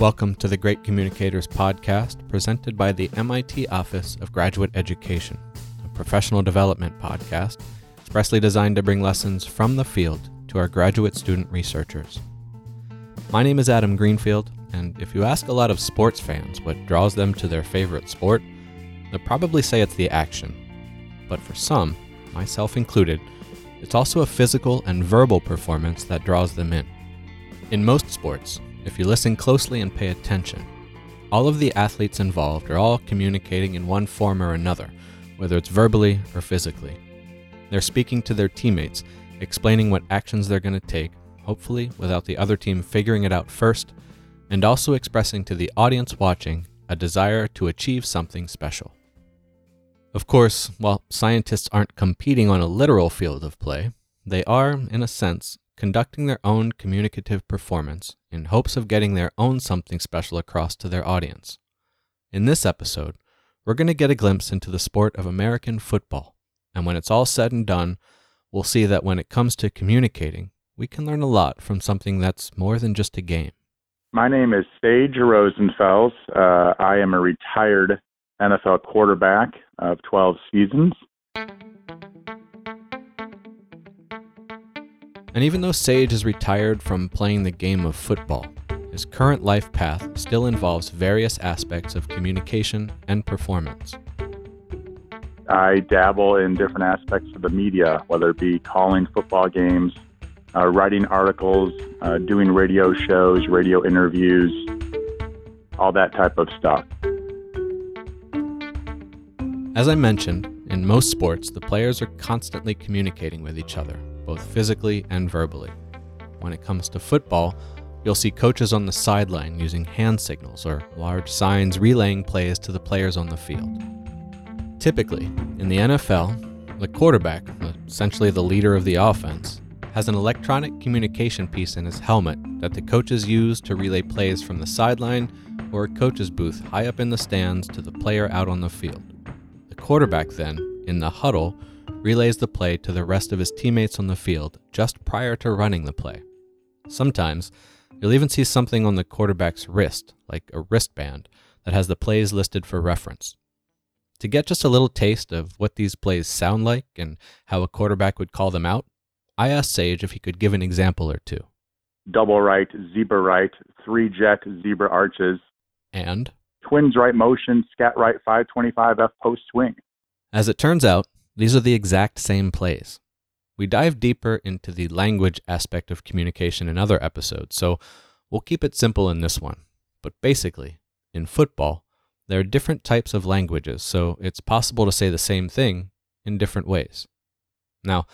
Welcome to the Great Communicators podcast, presented by the MIT Office of Graduate Education, a professional development podcast expressly designed to bring lessons from the field to our graduate student researchers. My name is Adam Greenfield, and if you ask a lot of sports fans what draws them to their favorite sport, they'll probably say it's the action. But for some, myself included, it's also a physical and verbal performance that draws them in. In most sports, if you listen closely and pay attention. All of the athletes involved are all communicating in one form or another, whether it's verbally or physically. They're speaking to their teammates, explaining what actions they're going to take, hopefully without the other team figuring it out first, and also expressing to the audience watching a desire to achieve something special. Of course, while scientists aren't competing on a literal field of play, they are, in a sense, conducting their own communicative performance in hopes of getting their own something special across to their audience. In this episode, we're going to get a glimpse into the sport of American football, and when it's all said and done, we'll see that when it comes to communicating, we can learn a lot from something that's more than just a game. My name is Sage Rosenfels. Uh, I am a retired NFL quarterback of 12 seasons. And even though Sage is retired from playing the game of football, his current life path still involves various aspects of communication and performance. I dabble in different aspects of the media, whether it be calling football games, uh, writing articles, uh, doing radio shows, radio interviews, all that type of stuff. As I mentioned, in most sports, the players are constantly communicating with each other, both physically and verbally. When it comes to football, you'll see coaches on the sideline using hand signals or large signs relaying plays to the players on the field. Typically, in the NFL, the quarterback, essentially the leader of the offense, has an electronic communication piece in his helmet that the coaches use to relay plays from the sideline or a coach's booth high up in the stands to the player out on the field. The quarterback then, in the huddle, relays the play to the rest of his teammates on the field just prior to running the play. Sometimes, you'll even see something on the quarterback's wrist, like a wristband, that has the plays listed for reference. To get just a little taste of what these plays sound like and how a quarterback would call them out, I asked Sage if he could give an example or two. Double right, zebra right, three jet zebra arches. And? Twins right motion, scat right 525 F post swing. As it turns out, these are the exact same plays. We dive deeper into the language aspect of communication in other episodes, so we'll keep it simple in this one. But basically, in football, there are different types of languages, so it's possible to say the same thing in different ways. Now,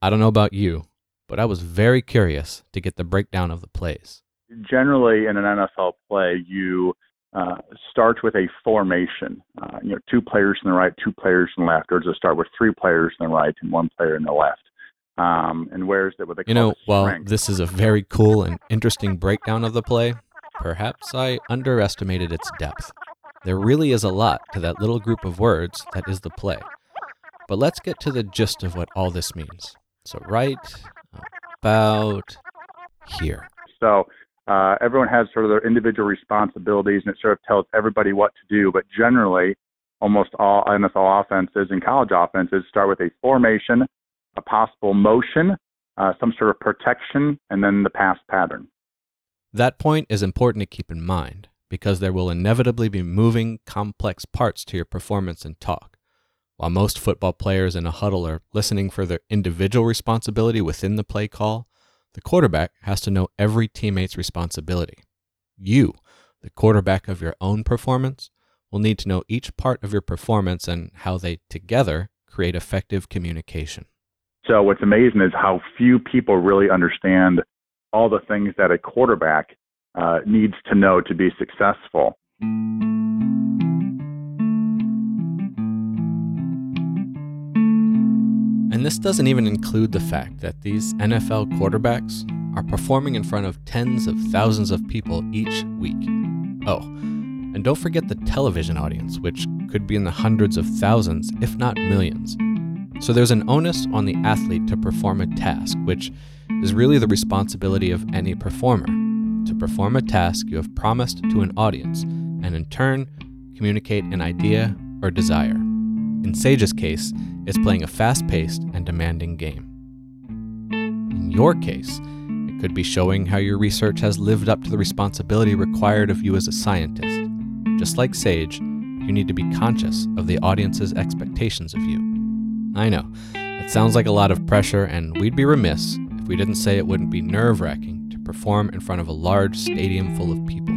I don't know about you, but I was very curious to get the breakdown of the plays. Generally, in an NFL play, you uh, start with a formation. Uh, you know, two players in the right, two players in the left, or does it start with three players in the right and one player in the left? Um, and where's it with the what they You know, while this is a very cool and interesting breakdown of the play, perhaps I underestimated its depth. There really is a lot to that little group of words that is the play. But let's get to the gist of what all this means. So, right about here. So uh, everyone has sort of their individual responsibilities, and it sort of tells everybody what to do. But generally, almost all NFL offenses and college offenses start with a formation, a possible motion, uh, some sort of protection, and then the pass pattern. That point is important to keep in mind because there will inevitably be moving, complex parts to your performance and talk. While most football players in a huddle are listening for their individual responsibility within the play call, the quarterback has to know every teammate's responsibility. You, the quarterback of your own performance, will need to know each part of your performance and how they together create effective communication. So what's amazing is how few people really understand all the things that a quarterback uh, needs to know to be successful. And this doesn't even include the fact that these NFL quarterbacks are performing in front of tens of thousands of people each week. Oh, and don't forget the television audience, which could be in the hundreds of thousands, if not millions. So there's an onus on the athlete to perform a task, which is really the responsibility of any performer to perform a task you have promised to an audience and in turn communicate an idea or desire. In Sage's case, it's playing a fast paced and demanding game. In your case, it could be showing how your research has lived up to the responsibility required of you as a scientist. Just like Sage, you need to be conscious of the audience's expectations of you. I know, it sounds like a lot of pressure, and we'd be remiss if we didn't say it wouldn't be nerve wracking to perform in front of a large stadium full of people.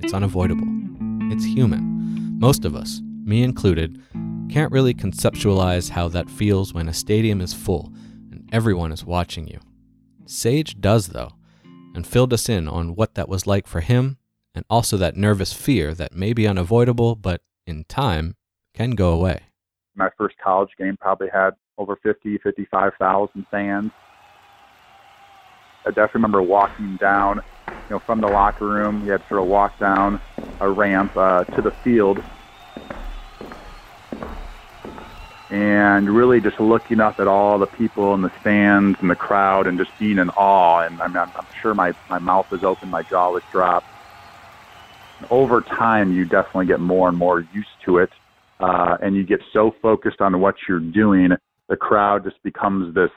It's unavoidable. It's human. Most of us, me included, can't really conceptualize how that feels when a stadium is full and everyone is watching you. Sage does, though, and filled us in on what that was like for him and also that nervous fear that may be unavoidable but in time can go away. My first college game probably had over 50, 55,000 fans. I definitely remember walking down, you know, from the locker room. You had to sort of walk down a ramp uh, to the field, and really just looking up at all the people in the stands and the crowd, and just being in awe. And I mean, I'm, I'm sure my my mouth was open, my jaw was dropped over time, you definitely get more and more used to it, uh, and you get so focused on what you're doing, the crowd just becomes this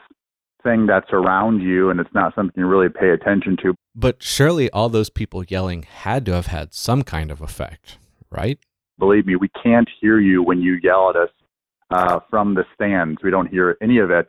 thing that's around you, and it's not something you really pay attention to. But surely all those people yelling had to have had some kind of effect, right? Believe me, we can't hear you when you yell at us uh, from the stands. We don't hear any of it.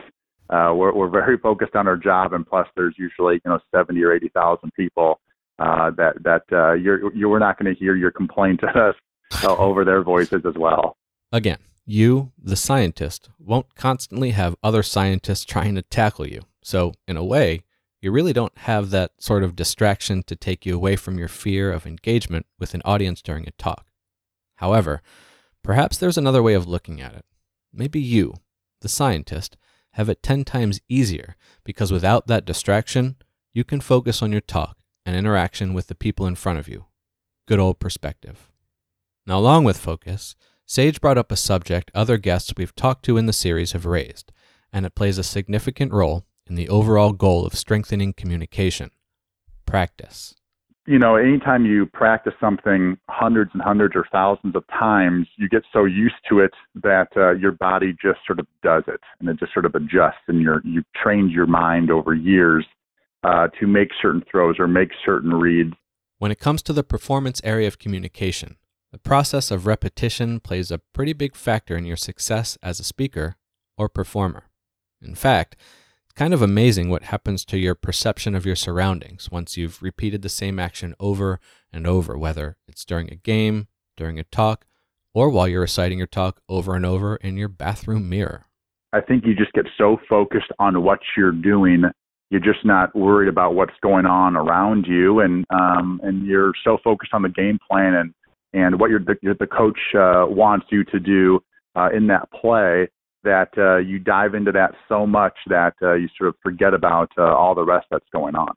Uh, we're, we're very focused on our job, and plus, there's usually you know seventy or eighty thousand people uh, that that uh, you're you're not going to hear your complaint at us uh, over their voices as well. Again, you, the scientist, won't constantly have other scientists trying to tackle you. So, in a way, you really don't have that sort of distraction to take you away from your fear of engagement with an audience during a talk. However, perhaps there's another way of looking at it. Maybe you, the scientist, have it 10 times easier because without that distraction, you can focus on your talk and interaction with the people in front of you. Good old perspective. Now, along with focus, Sage brought up a subject other guests we've talked to in the series have raised, and it plays a significant role in the overall goal of strengthening communication practice. You know, anytime you practice something hundreds and hundreds or thousands of times, you get so used to it that uh, your body just sort of does it, and it just sort of adjusts, and you're you've trained your mind over years uh, to make certain throws or make certain reads. When it comes to the performance area of communication, the process of repetition plays a pretty big factor in your success as a speaker or performer. In fact, kind of amazing what happens to your perception of your surroundings once you've repeated the same action over and over, whether it's during a game, during a talk, or while you're reciting your talk over and over in your bathroom mirror. I think you just get so focused on what you're doing you're just not worried about what's going on around you, and um, and you're so focused on the game plan and and what your the, the coach uh, wants you to do uh, in that play that uh, you dive into that so much that uh, you sort of forget about uh, all the rest that's going on.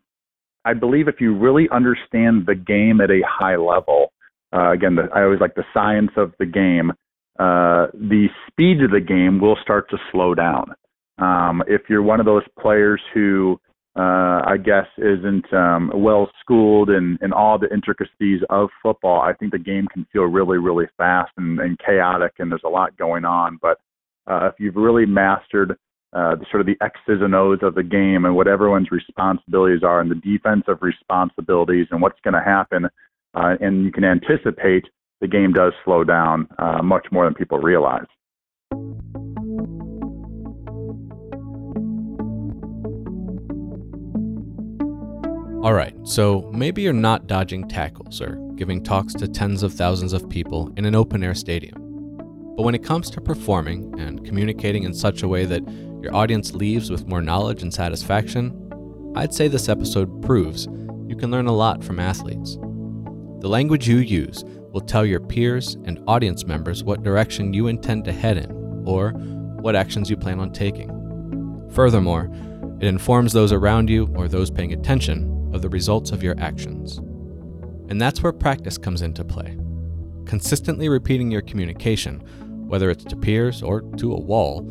I believe if you really understand the game at a high level, uh, again, the, I always like the science of the game. Uh, the speed of the game will start to slow down. Um, if you're one of those players who uh, I guess isn't um, well schooled in, in all the intricacies of football, I think the game can feel really, really fast and, and chaotic, and there's a lot going on. But uh, if you've really mastered uh, the, sort of the X's and O's of the game and what everyone's responsibilities are, and the defensive responsibilities, and what's going to happen, uh, and you can anticipate, the game does slow down uh, much more than people realize. Alright, so maybe you're not dodging tackles or giving talks to tens of thousands of people in an open air stadium. But when it comes to performing and communicating in such a way that your audience leaves with more knowledge and satisfaction, I'd say this episode proves you can learn a lot from athletes. The language you use will tell your peers and audience members what direction you intend to head in or what actions you plan on taking. Furthermore, it informs those around you or those paying attention of the results of your actions. And that's where practice comes into play. Consistently repeating your communication, whether it's to peers or to a wall,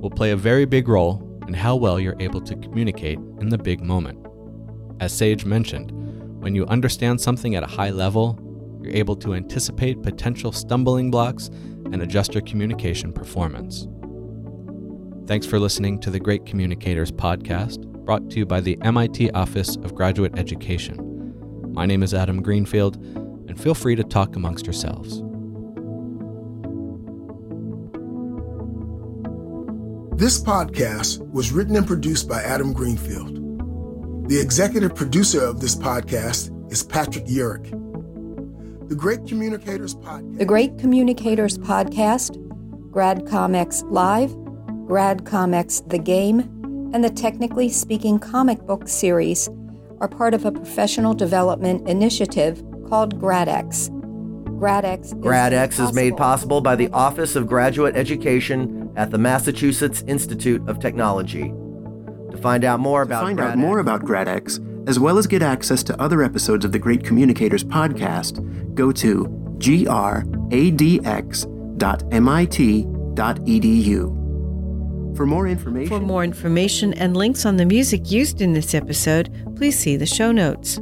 will play a very big role in how well you're able to communicate in the big moment. As Sage mentioned, When you understand something at a high level, you're able to anticipate potential stumbling blocks and adjust your communication performance. Thanks for listening to the Great Communicators podcast, brought to you by the MIT Office of Graduate Education. My name is Adam Greenfield, and feel free to talk amongst yourselves. This podcast was written and produced by Adam Greenfield. The executive producer of this podcast is Patrick Yurick. The Great Communicators Podcast. The Great Communicators Podcast, GradComX Live, GradComX The Game, and the Technically Speaking comic book series are part of a professional development initiative called GradX. GradX is, GradX is made possible by the Office of Graduate Education at the Massachusetts Institute of Technology. To find out more about to find GradX, out more about GradX, as well as get access to other episodes of the Great Communicators podcast, go to gradx.mit.edu. For more information, For more information and links on the music used in this episode, please see the show notes.